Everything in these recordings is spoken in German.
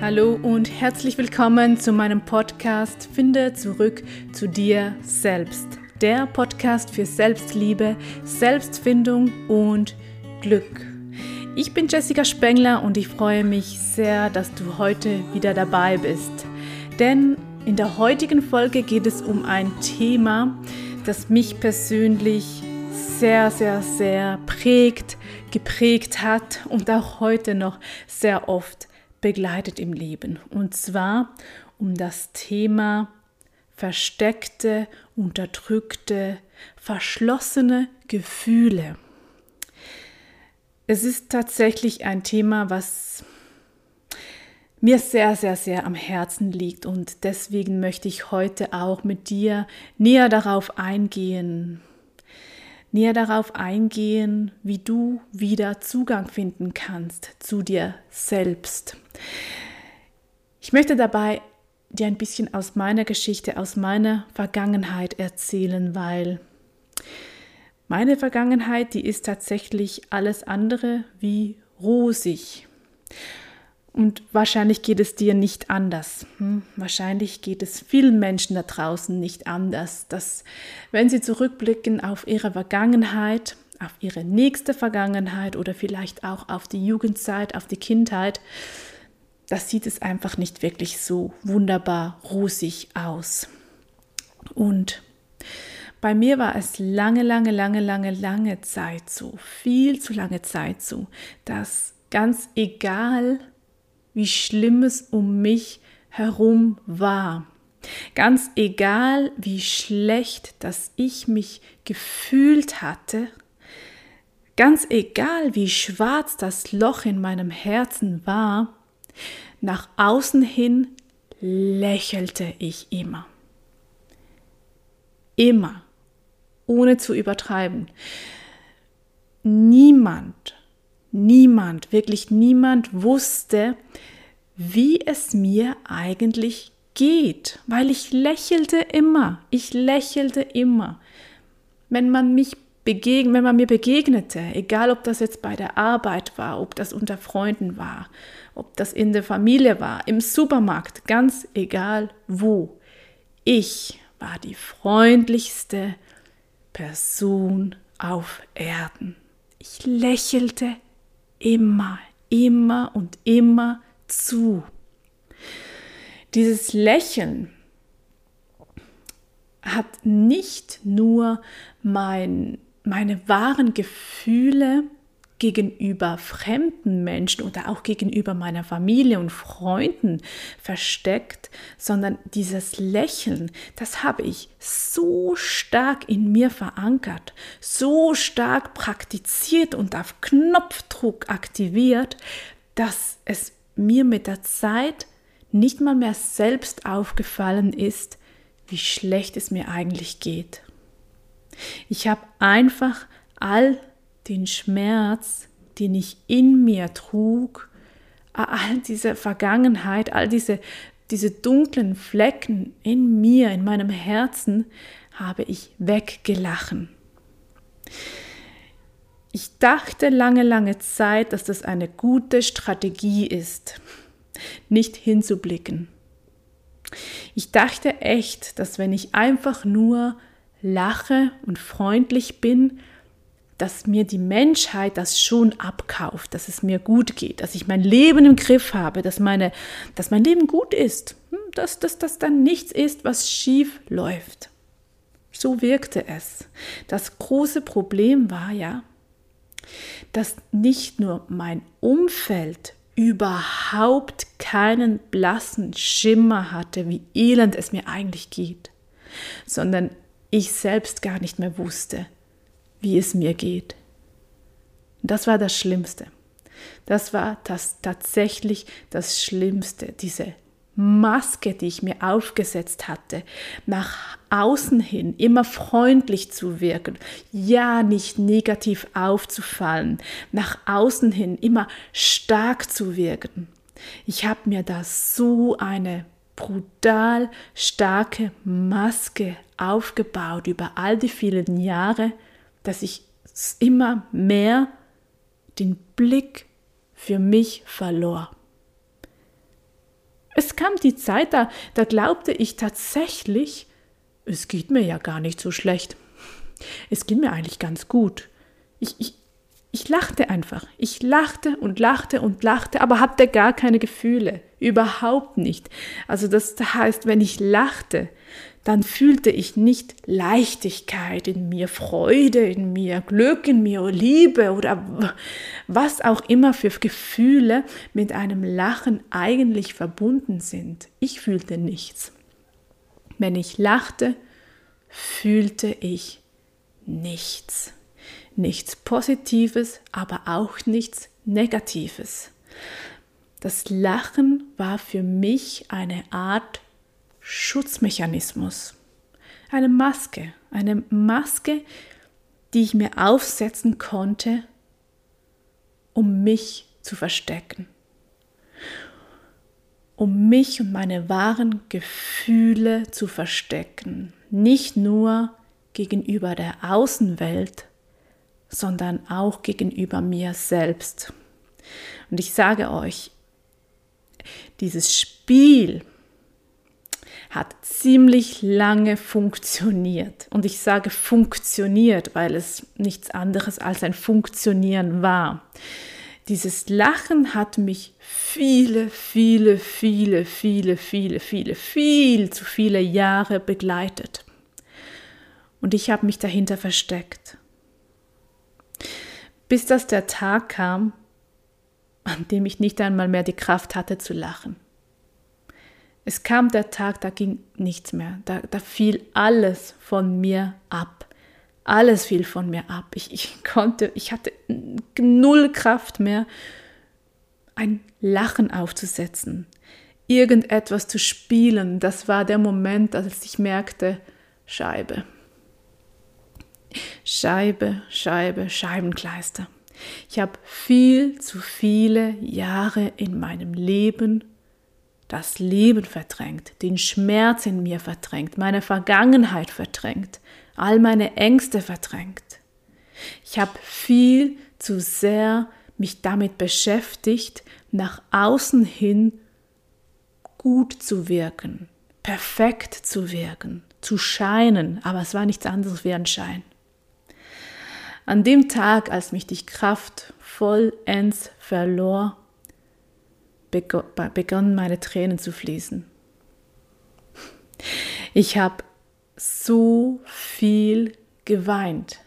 Hallo und herzlich willkommen zu meinem Podcast Finde zurück zu dir selbst. Der Podcast für Selbstliebe, Selbstfindung und Glück. Ich bin Jessica Spengler und ich freue mich sehr, dass du heute wieder dabei bist. Denn in der heutigen Folge geht es um ein Thema, das mich persönlich sehr, sehr, sehr prägt, geprägt hat und auch heute noch sehr oft begleitet im Leben. Und zwar um das Thema versteckte, unterdrückte, verschlossene Gefühle. Es ist tatsächlich ein Thema, was mir sehr, sehr, sehr am Herzen liegt und deswegen möchte ich heute auch mit dir näher darauf eingehen, näher darauf eingehen, wie du wieder Zugang finden kannst zu dir selbst. Ich möchte dabei dir ein bisschen aus meiner Geschichte, aus meiner Vergangenheit erzählen, weil meine Vergangenheit, die ist tatsächlich alles andere wie rosig. Und wahrscheinlich geht es dir nicht anders. Hm? Wahrscheinlich geht es vielen Menschen da draußen nicht anders, dass wenn sie zurückblicken auf ihre Vergangenheit, auf ihre nächste Vergangenheit oder vielleicht auch auf die Jugendzeit, auf die Kindheit, das sieht es einfach nicht wirklich so wunderbar rosig aus. Und bei mir war es lange, lange, lange, lange, lange Zeit so, viel zu lange Zeit so, dass ganz egal, wie schlimm es um mich herum war. Ganz egal, wie schlecht, dass ich mich gefühlt hatte, ganz egal, wie schwarz das Loch in meinem Herzen war, nach außen hin lächelte ich immer. Immer, ohne zu übertreiben. Niemand niemand, wirklich niemand wusste, wie es mir eigentlich geht, weil ich lächelte immer, ich lächelte immer. Wenn man mich begegnet, wenn man mir begegnete, egal ob das jetzt bei der Arbeit war, ob das unter Freunden war, ob das in der Familie war, im Supermarkt, ganz egal wo, ich war die freundlichste Person auf Erden. Ich lächelte immer, immer und immer zu. Dieses Lächeln hat nicht nur mein, meine wahren Gefühle gegenüber fremden Menschen oder auch gegenüber meiner Familie und Freunden versteckt, sondern dieses Lächeln, das habe ich so stark in mir verankert, so stark praktiziert und auf Knopfdruck aktiviert, dass es mir mit der Zeit nicht mal mehr selbst aufgefallen ist, wie schlecht es mir eigentlich geht. Ich habe einfach all den Schmerz, den ich in mir trug, all diese Vergangenheit, all diese, diese dunklen Flecken in mir, in meinem Herzen, habe ich weggelachen. Ich dachte lange, lange Zeit, dass das eine gute Strategie ist, nicht hinzublicken. Ich dachte echt, dass wenn ich einfach nur lache und freundlich bin, dass mir die Menschheit das schon abkauft, dass es mir gut geht, dass ich mein Leben im Griff habe, dass, meine, dass mein Leben gut ist, hm, dass das dass dann nichts ist, was schief läuft. So wirkte es. Das große Problem war ja, dass nicht nur mein Umfeld überhaupt keinen blassen Schimmer hatte, wie elend es mir eigentlich geht, sondern ich selbst gar nicht mehr wusste, wie es mir geht. das war das Schlimmste. Das war das tatsächlich das Schlimmste, diese Maske, die ich mir aufgesetzt hatte, nach außen hin immer freundlich zu wirken, ja nicht negativ aufzufallen, nach außen hin immer stark zu wirken. Ich habe mir da so eine brutal starke Maske aufgebaut über all die vielen Jahre, dass ich immer mehr den Blick für mich verlor. Es kam die Zeit, da, da glaubte ich tatsächlich, es geht mir ja gar nicht so schlecht. Es ging mir eigentlich ganz gut. Ich, ich, ich lachte einfach. Ich lachte und lachte und lachte, aber hatte gar keine Gefühle. Überhaupt nicht. Also das heißt, wenn ich lachte, dann fühlte ich nicht Leichtigkeit in mir, Freude in mir, Glück in mir, Liebe oder was auch immer für Gefühle mit einem Lachen eigentlich verbunden sind. Ich fühlte nichts. Wenn ich lachte, fühlte ich nichts. Nichts Positives, aber auch nichts Negatives. Das Lachen war für mich eine Art Schutzmechanismus. Eine Maske, eine Maske, die ich mir aufsetzen konnte, um mich zu verstecken. Um mich und meine wahren Gefühle zu verstecken. Nicht nur gegenüber der Außenwelt, sondern auch gegenüber mir selbst. Und ich sage euch, dieses Spiel, hat ziemlich lange funktioniert. Und ich sage funktioniert, weil es nichts anderes als ein Funktionieren war. Dieses Lachen hat mich viele, viele, viele, viele, viele, viele, viel zu viele Jahre begleitet. Und ich habe mich dahinter versteckt. Bis dass der Tag kam, an dem ich nicht einmal mehr die Kraft hatte zu lachen. Es kam der Tag, da ging nichts mehr. Da, da fiel alles von mir ab. Alles fiel von mir ab. Ich, ich konnte, ich hatte null Kraft mehr, ein Lachen aufzusetzen, irgendetwas zu spielen. Das war der Moment, als ich merkte, Scheibe. Scheibe, Scheibe, Scheibenkleister. Ich habe viel zu viele Jahre in meinem Leben das Leben verdrängt, den Schmerz in mir verdrängt, meine Vergangenheit verdrängt, all meine Ängste verdrängt. Ich habe viel zu sehr mich damit beschäftigt, nach außen hin gut zu wirken, perfekt zu wirken, zu scheinen, aber es war nichts anderes wie ein Schein. An dem Tag, als mich die Kraft vollends verlor, begonnen meine Tränen zu fließen. Ich habe so viel geweint.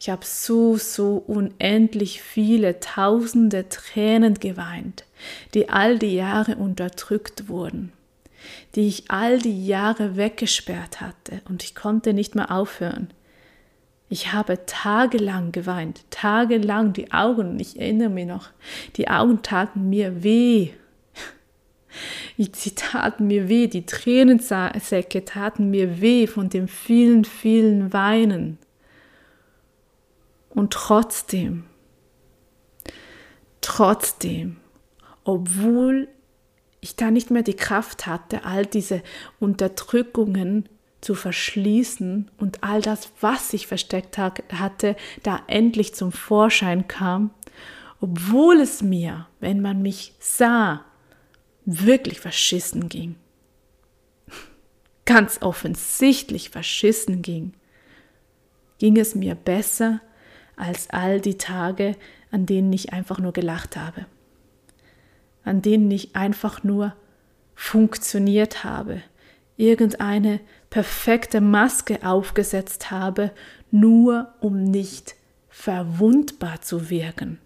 Ich habe so, so unendlich viele tausende Tränen geweint, die all die Jahre unterdrückt wurden, die ich all die Jahre weggesperrt hatte und ich konnte nicht mehr aufhören. Ich habe tagelang geweint, tagelang die Augen, ich erinnere mich noch, die Augen taten mir weh. Sie taten mir weh, die Tränensäcke taten mir weh von dem vielen, vielen Weinen. Und trotzdem, trotzdem, obwohl ich da nicht mehr die Kraft hatte, all diese Unterdrückungen zu verschließen und all das, was ich versteckt hatte, da endlich zum Vorschein kam, obwohl es mir, wenn man mich sah, wirklich verschissen ging. Ganz offensichtlich verschissen ging, ging es mir besser als all die Tage, an denen ich einfach nur gelacht habe, an denen ich einfach nur funktioniert habe, irgendeine perfekte Maske aufgesetzt habe, nur um nicht verwundbar zu wirken,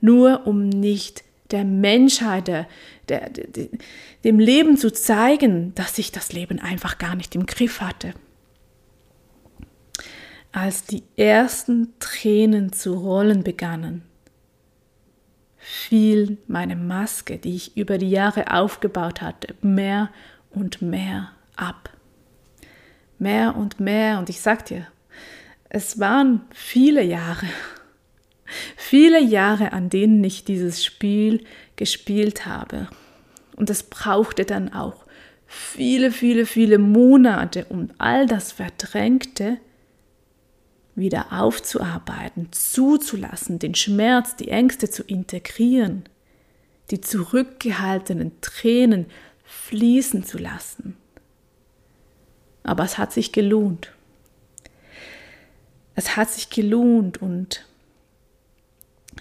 nur um nicht der Menschheit, der, der, dem Leben zu zeigen, dass ich das Leben einfach gar nicht im Griff hatte. Als die ersten Tränen zu rollen begannen, fiel meine Maske, die ich über die Jahre aufgebaut hatte, mehr und mehr ab. Mehr und mehr. Und ich sag dir, es waren viele Jahre, viele Jahre, an denen ich dieses Spiel gespielt habe. Und es brauchte dann auch viele, viele, viele Monate, um all das Verdrängte wieder aufzuarbeiten, zuzulassen, den Schmerz, die Ängste zu integrieren, die zurückgehaltenen Tränen fließen zu lassen. Aber es hat sich gelohnt. Es hat sich gelohnt und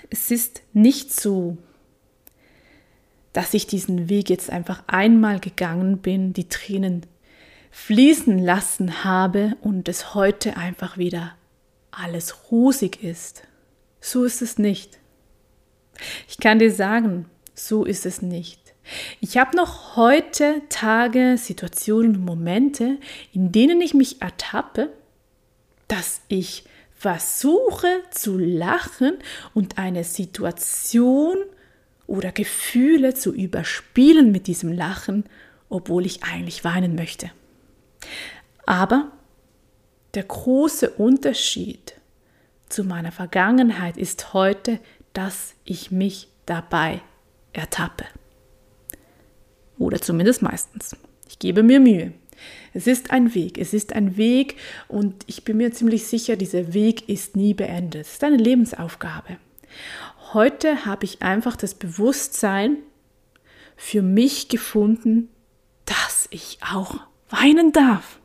es ist nicht so, dass ich diesen Weg jetzt einfach einmal gegangen bin, die Tränen fließen lassen habe und es heute einfach wieder alles rosig ist. So ist es nicht. Ich kann dir sagen, so ist es nicht. Ich habe noch heute Tage, Situationen, Momente, in denen ich mich ertappe, dass ich versuche zu lachen und eine Situation oder Gefühle zu überspielen mit diesem Lachen, obwohl ich eigentlich weinen möchte. Aber der große Unterschied zu meiner Vergangenheit ist heute, dass ich mich dabei ertappe. Oder zumindest meistens. Ich gebe mir Mühe. Es ist ein Weg, es ist ein Weg und ich bin mir ziemlich sicher, dieser Weg ist nie beendet. Es ist eine Lebensaufgabe. Heute habe ich einfach das Bewusstsein für mich gefunden, dass ich auch weinen darf.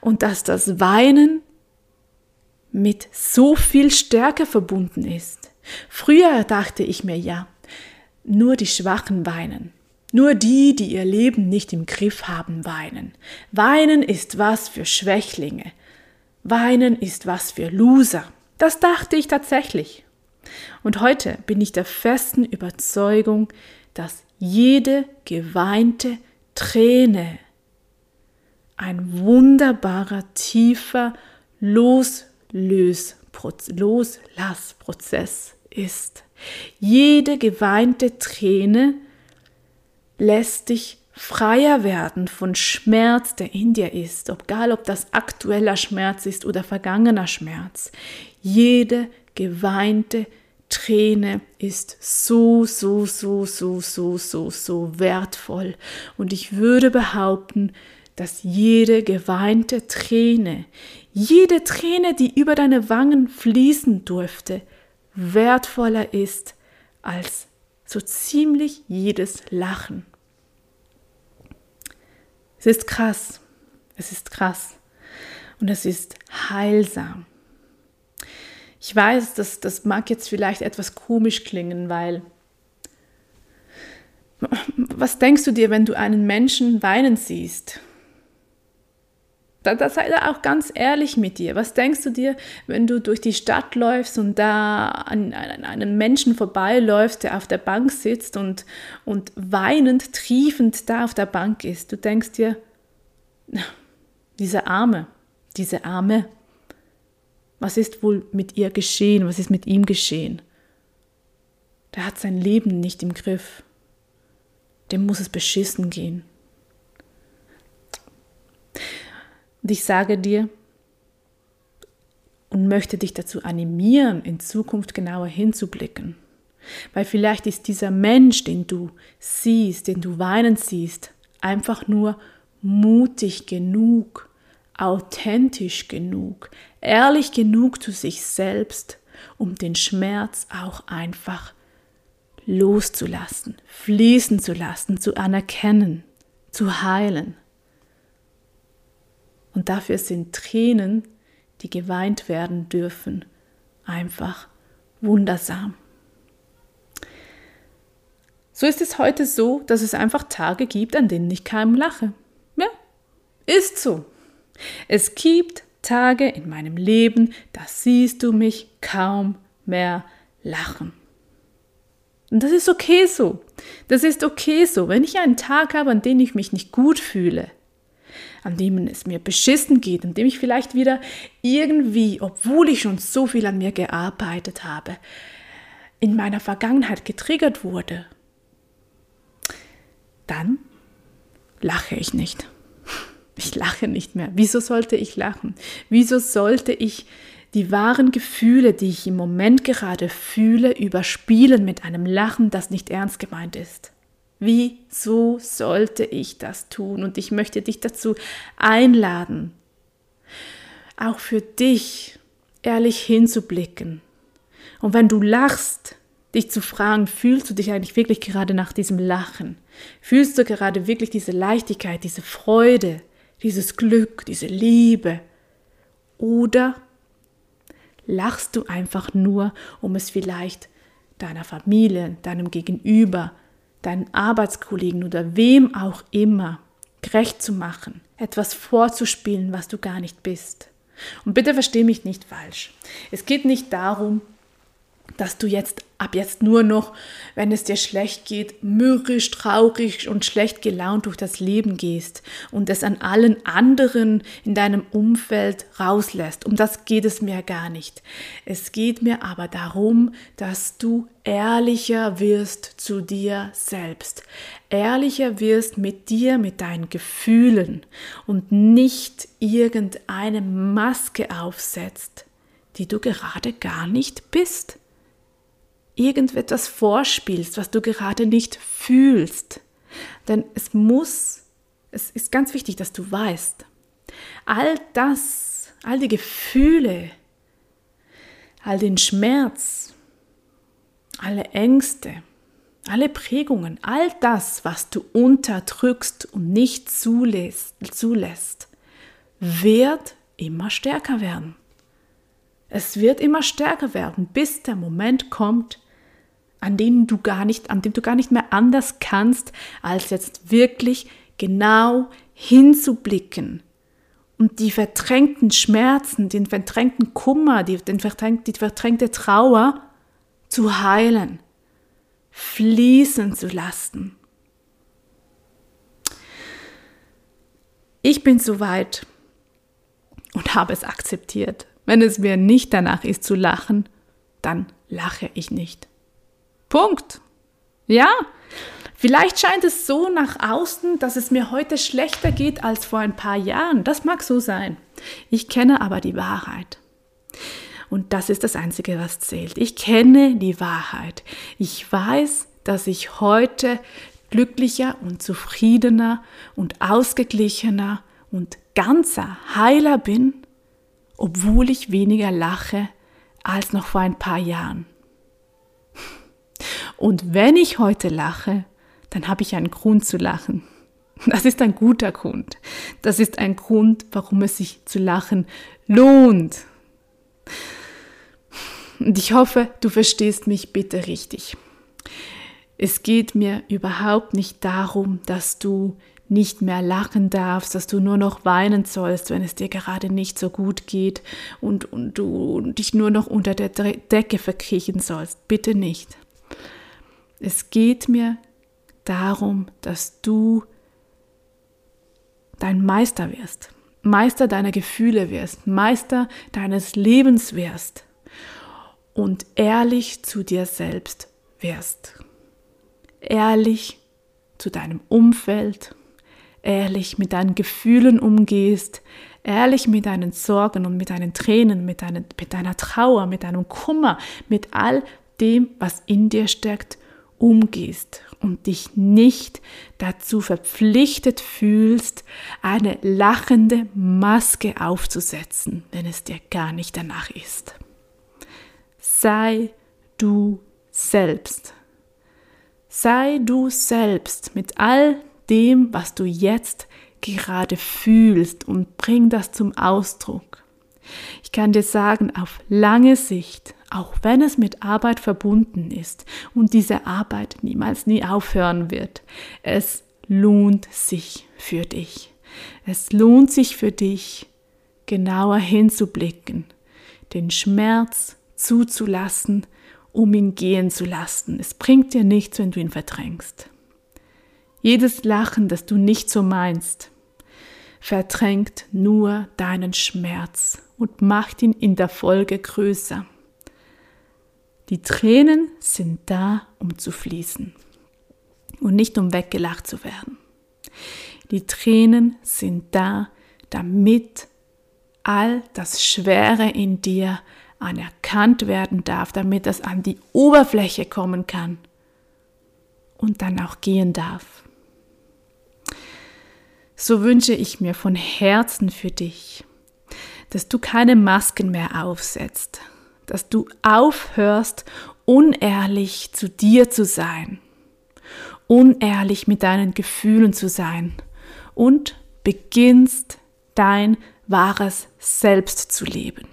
Und dass das Weinen mit so viel Stärke verbunden ist. Früher dachte ich mir ja, nur die Schwachen weinen. Nur die, die ihr Leben nicht im Griff haben, weinen. Weinen ist was für Schwächlinge. Weinen ist was für Loser. Das dachte ich tatsächlich. Und heute bin ich der festen Überzeugung, dass jede geweinte Träne ein wunderbarer, tiefer Loslassprozess ist. Jede geweinte Träne lässt dich freier werden von Schmerz, der in dir ist, egal ob das aktueller Schmerz ist oder vergangener Schmerz. Jede geweinte Träne ist so, so, so, so, so, so, so wertvoll. Und ich würde behaupten, dass jede geweinte Träne, jede Träne, die über deine Wangen fließen durfte, wertvoller ist als so ziemlich jedes Lachen. Es ist krass, es ist krass und es ist heilsam. Ich weiß, dass das mag jetzt vielleicht etwas komisch klingen, weil was denkst du dir, wenn du einen Menschen weinen siehst? Da, da sei da auch ganz ehrlich mit dir. Was denkst du dir, wenn du durch die Stadt läufst und da an, an einem Menschen vorbeiläufst, der auf der Bank sitzt und, und weinend, triefend da auf der Bank ist? Du denkst dir, diese Arme, diese Arme, was ist wohl mit ihr geschehen? Was ist mit ihm geschehen? Der hat sein Leben nicht im Griff. Dem muss es beschissen gehen. Und ich sage dir und möchte dich dazu animieren, in Zukunft genauer hinzublicken. Weil vielleicht ist dieser Mensch, den du siehst, den du weinen siehst, einfach nur mutig genug, authentisch genug, ehrlich genug zu sich selbst, um den Schmerz auch einfach loszulassen, fließen zu lassen, zu anerkennen, zu heilen. Und dafür sind Tränen, die geweint werden dürfen, einfach wundersam. So ist es heute so, dass es einfach Tage gibt, an denen ich kaum lache. Ja, ist so. Es gibt Tage in meinem Leben, da siehst du mich kaum mehr lachen. Und das ist okay so. Das ist okay so. Wenn ich einen Tag habe, an dem ich mich nicht gut fühle, an dem es mir beschissen geht, an dem ich vielleicht wieder irgendwie, obwohl ich schon so viel an mir gearbeitet habe, in meiner Vergangenheit getriggert wurde, dann lache ich nicht. Ich lache nicht mehr. Wieso sollte ich lachen? Wieso sollte ich die wahren Gefühle, die ich im Moment gerade fühle, überspielen mit einem Lachen, das nicht ernst gemeint ist? Wieso sollte ich das tun? Und ich möchte dich dazu einladen, auch für dich ehrlich hinzublicken. Und wenn du lachst, dich zu fragen, fühlst du dich eigentlich wirklich gerade nach diesem Lachen? Fühlst du gerade wirklich diese Leichtigkeit, diese Freude, dieses Glück, diese Liebe? Oder lachst du einfach nur, um es vielleicht deiner Familie, deinem Gegenüber, deinen Arbeitskollegen oder wem auch immer gerecht zu machen, etwas vorzuspielen, was du gar nicht bist. Und bitte versteh mich nicht falsch. Es geht nicht darum, dass du jetzt ab jetzt nur noch, wenn es dir schlecht geht, mürrisch, traurig und schlecht gelaunt durch das Leben gehst und es an allen anderen in deinem Umfeld rauslässt. Um das geht es mir gar nicht. Es geht mir aber darum, dass du ehrlicher wirst zu dir selbst. Ehrlicher wirst mit dir, mit deinen Gefühlen und nicht irgendeine Maske aufsetzt, die du gerade gar nicht bist irgendetwas vorspielst, was du gerade nicht fühlst. Denn es muss, es ist ganz wichtig, dass du weißt, all das, all die Gefühle, all den Schmerz, alle Ängste, alle Prägungen, all das, was du unterdrückst und nicht zulässt, zulässt wird immer stärker werden. Es wird immer stärker werden, bis der Moment kommt, an dem du gar nicht, an dem du gar nicht mehr anders kannst, als jetzt wirklich genau hinzublicken und die verdrängten Schmerzen, den verdrängten Kummer, die, den verdrängte, die verdrängte Trauer zu heilen, fließen zu lassen. Ich bin soweit und habe es akzeptiert. Wenn es mir nicht danach ist zu lachen, dann lache ich nicht. Punkt. Ja, vielleicht scheint es so nach außen, dass es mir heute schlechter geht als vor ein paar Jahren. Das mag so sein. Ich kenne aber die Wahrheit. Und das ist das Einzige, was zählt. Ich kenne die Wahrheit. Ich weiß, dass ich heute glücklicher und zufriedener und ausgeglichener und ganzer Heiler bin obwohl ich weniger lache als noch vor ein paar Jahren. Und wenn ich heute lache, dann habe ich einen Grund zu lachen. Das ist ein guter Grund. Das ist ein Grund, warum es sich zu lachen lohnt. Und ich hoffe, du verstehst mich bitte richtig. Es geht mir überhaupt nicht darum, dass du nicht mehr lachen darfst, dass du nur noch weinen sollst, wenn es dir gerade nicht so gut geht und, und du dich nur noch unter der Decke verkriechen sollst. Bitte nicht. Es geht mir darum, dass du dein Meister wirst, Meister deiner Gefühle wirst, Meister deines Lebens wirst und ehrlich zu dir selbst wirst. Ehrlich zu deinem Umfeld, ehrlich mit deinen Gefühlen umgehst, ehrlich mit deinen Sorgen und mit deinen Tränen, mit, deinen, mit deiner Trauer, mit deinem Kummer, mit all dem, was in dir steckt, umgehst und dich nicht dazu verpflichtet fühlst, eine lachende Maske aufzusetzen, wenn es dir gar nicht danach ist. Sei du selbst. Sei du selbst mit all dem, was du jetzt gerade fühlst und bring das zum Ausdruck. Ich kann dir sagen, auf lange Sicht, auch wenn es mit Arbeit verbunden ist und diese Arbeit niemals nie aufhören wird, es lohnt sich für dich. Es lohnt sich für dich, genauer hinzublicken, den Schmerz zuzulassen, um ihn gehen zu lassen. Es bringt dir nichts, wenn du ihn verdrängst. Jedes Lachen, das du nicht so meinst, verdrängt nur deinen Schmerz und macht ihn in der Folge größer. Die Tränen sind da, um zu fließen und nicht um weggelacht zu werden. Die Tränen sind da, damit all das Schwere in dir anerkannt werden darf, damit es an die Oberfläche kommen kann und dann auch gehen darf. So wünsche ich mir von Herzen für dich, dass du keine Masken mehr aufsetzt, dass du aufhörst, unehrlich zu dir zu sein, unehrlich mit deinen Gefühlen zu sein und beginnst dein wahres Selbst zu leben.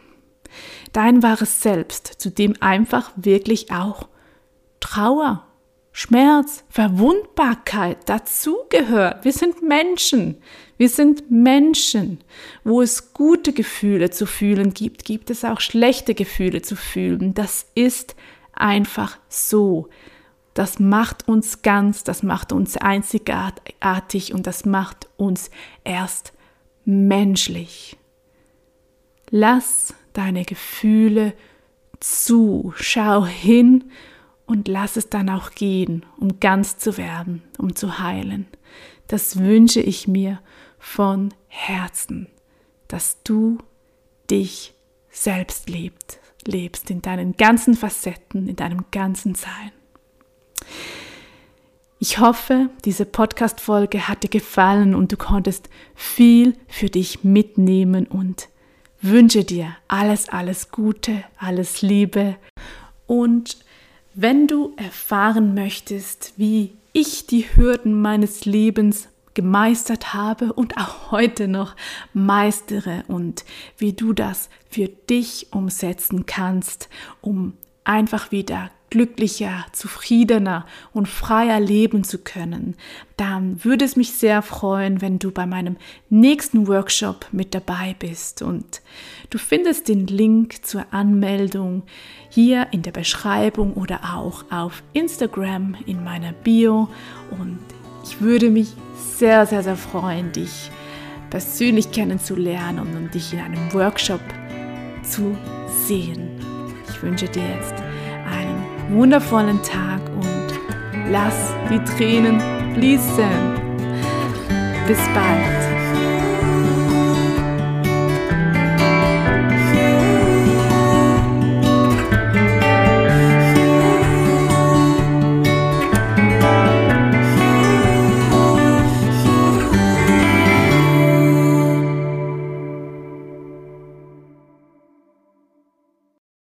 Dein wahres Selbst, zu dem einfach wirklich auch Trauer, Schmerz, Verwundbarkeit dazugehört. Wir sind Menschen. Wir sind Menschen. Wo es gute Gefühle zu fühlen gibt, gibt es auch schlechte Gefühle zu fühlen. Das ist einfach so. Das macht uns ganz, das macht uns einzigartig und das macht uns erst menschlich. Lass deine Gefühle zu, schau hin und lass es dann auch gehen, um ganz zu werden, um zu heilen. Das wünsche ich mir von Herzen, dass du dich selbst lebst, lebst in deinen ganzen Facetten, in deinem ganzen Sein. Ich hoffe, diese Podcast-Folge hat dir gefallen und du konntest viel für dich mitnehmen und wünsche dir alles, alles Gute, alles Liebe. Und wenn du erfahren möchtest, wie ich die Hürden meines Lebens gemeistert habe und auch heute noch meistere und wie du das für dich umsetzen kannst, um einfach wieder glücklicher, zufriedener und freier leben zu können, dann würde es mich sehr freuen, wenn du bei meinem nächsten Workshop mit dabei bist. Und du findest den Link zur Anmeldung hier in der Beschreibung oder auch auf Instagram in meiner Bio. Und ich würde mich sehr, sehr, sehr freuen, dich persönlich kennenzulernen und dich in einem Workshop zu sehen. Ich wünsche dir jetzt wundervollen Tag und lass die Tränen fließen. Bis bald.